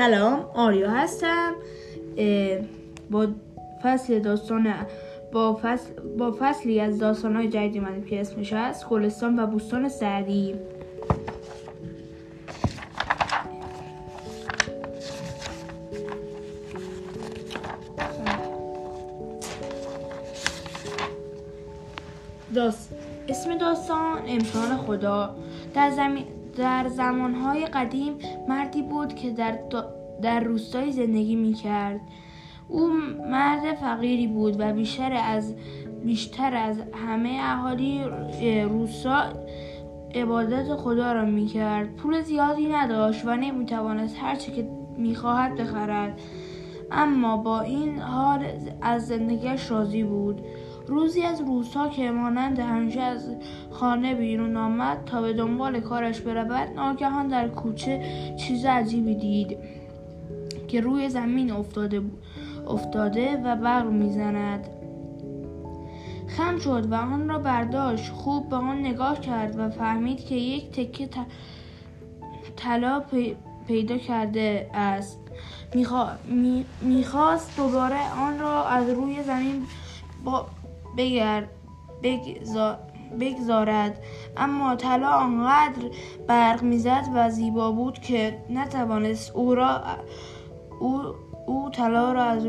سلام آریا هستم. با فصل داستان با, فصل با فصلی از داستان های جدید من که اسمش هست گلستان و بوستان سعدی. داست... اسم داستان امتحان خدا. در, زمین... در زمانهای قدیم مردی بود که در, در روستایی زندگی می کرد او مرد فقیری بود و بیشتر از بیشتر از همه اهالی روستا عبادت خدا را می کرد پول زیادی نداشت و نمی توانست هرچه که می‌خواهد بخرد. اما با این حال از زندگیش راضی بود. روزی از روزها که مانند همیشه از خانه بیرون آمد تا به دنبال کارش برود ناگهان در کوچه چیز عجیبی دید. که روی زمین افتاده, افتاده و برق می‌زند. خم شد و آن را برداشت. خوب به آن نگاه کرد و فهمید که یک تکه طلا پیدا کرده است. می‌خواست دوباره آن را از روی زمین بگر بگذارد. اما طلا آنقدر برق می‌زد و زیبا بود که نتوانست او را او, او طلا را از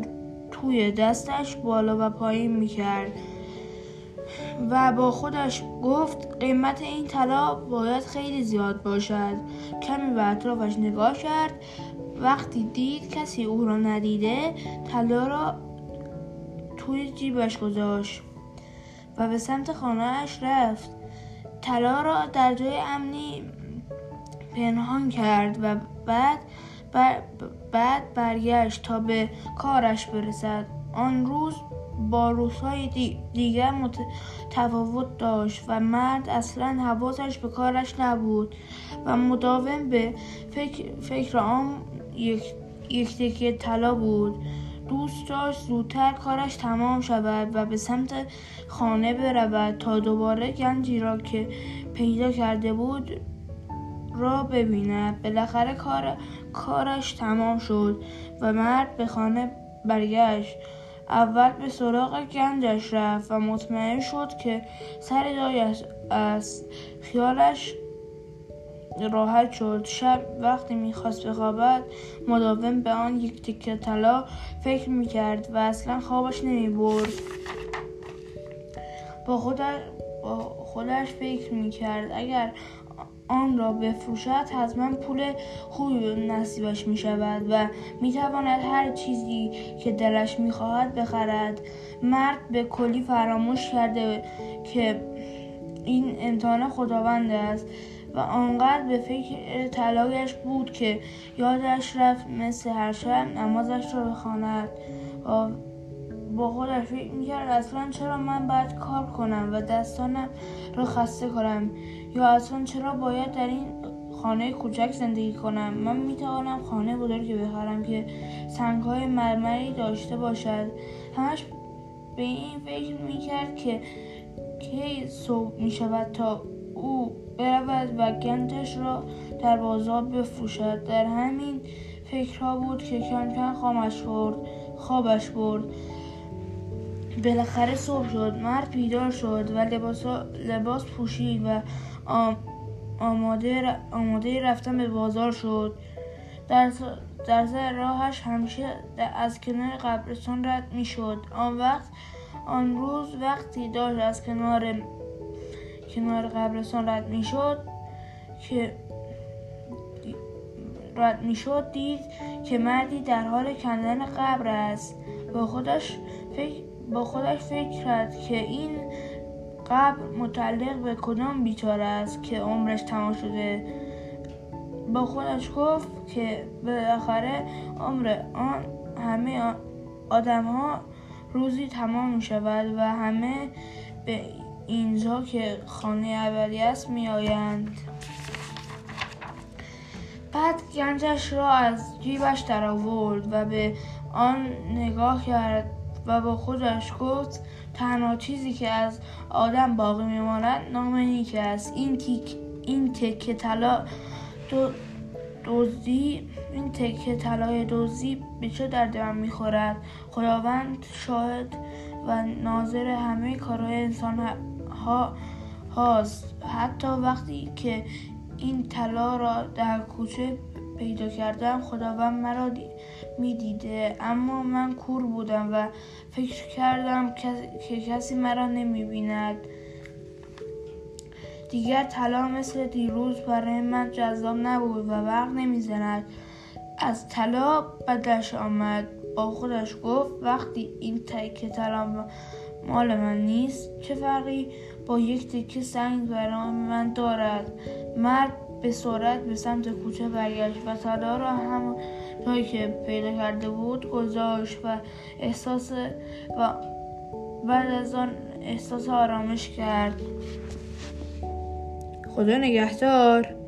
توی دستش بالا و پایین می‌کرد و با خودش گفت قیمت این طلا باید خیلی زیاد باشد. کمی به اطرافش نگاه کرد. وقتی دید کسی او را ندیده طلا را توی جیبش گذاشت و به سمت خانهاش رفت. طلا را در جای امنی پنهان کرد و بعد بعد برگشت تا به کارش برسد. آن روز با روزهای دیگر تفاوت داشت و مرد اصلا حواسش به کارش نبود و مداوم به فکر, فکر آن یک, یک تکه طلا بود. دوست داشت زودتر کارش تمام شود و به سمت خانه برود تا دوباره گنجی را که پیدا کرده بود را ببیند. بالاخره کار کارش تمام شد و مرد به خانه برگشت. اول به سراغ گنجش رفت و مطمئن شد که سر جایش است. خیالش راحت شد. شب وقتی می‌خواست بخوابد مداوم به آن یک تکه طلا فکر می‌کرد و اصلا خوابش نمی‌برد. با خودش, با خودش فکر می‌کرد. اگر آن را بفروشد حتما پول خوبی نصیبش می شود و می تواند هر چیزی که دلش می خواهد بخرد. مرد به کلی فراموش کرده که این امتحان خداوند است و آنقدر به فکر طلایش بود که یادش رفت مثل هر شب نمازش را بخواند. با خودش فکر می‌کرد اصلا چرا من باید کار کنم و دستانم را خسته کنم؟ یا اصلا چرا باید در این خانه کوچک زندگی کنم؟ من می‌توانم خانه بزرگی بخرم که سنگهای مرمری داشته باشد. همش به این فکر می‌کرد که کی صبح می‌شود تا او برود و گنجش را در بازار بفروشد. در همین فکرها بود که کم کم خامش خوابش برد. بالاخره صبح شد مرد بیدار شد و لباس, لباس پوشید و آماده, آماده رفتن به بازار شد. در, در راهش همیشه از کنار قبرستان رد می شد آن وقت آن روز وقتی داشت از کنار کنار قبرستان رد می شد که رد می شد دید که مردی در حال کندن قبر است. با خودش فکر با خودش فکر کرد که این قبر متعلق به کدام بیچاره است که عمرش تمام شده با خودش گفت که بالاخره عمر آن همه آدم ها روزی تمام می شود و همه به اینجا که خانه اولی است می آیند. بعد گنجش را از جیبش در آورد و به آن نگاه کرد و با خودش گفت تنها چیزی که از آدم باقی میماند نام نیک است. این تیک این تکه طلا دو دزدی این تکه طلای دزدی به چه درد من می‌خورد؟ خداوند شاهد و ناظر همه کارهای انسان ها هاست. حتی وقتی که این طلا را در کوچه پیدا کردم خداوند مرا می‌دیده اما من کور بودم و فکر کردم که کسی مرا نمی‌بیند. دیگر طلا مثل دیروز برای من جذاب نبود و برق نمی‌زند. از طلا بدش آمد. با خودش گفت وقتی این تکه طلا مال من نیست چه فرقی با یک تکه سنگ برای من دارد؟ مرد به سرعت به سمت کوچه برگشت و طلا را هم جایی که پیدا کرده بود گذاشت و احساس و بعد از آن احساس آرامش کرد. خدا نگهدار.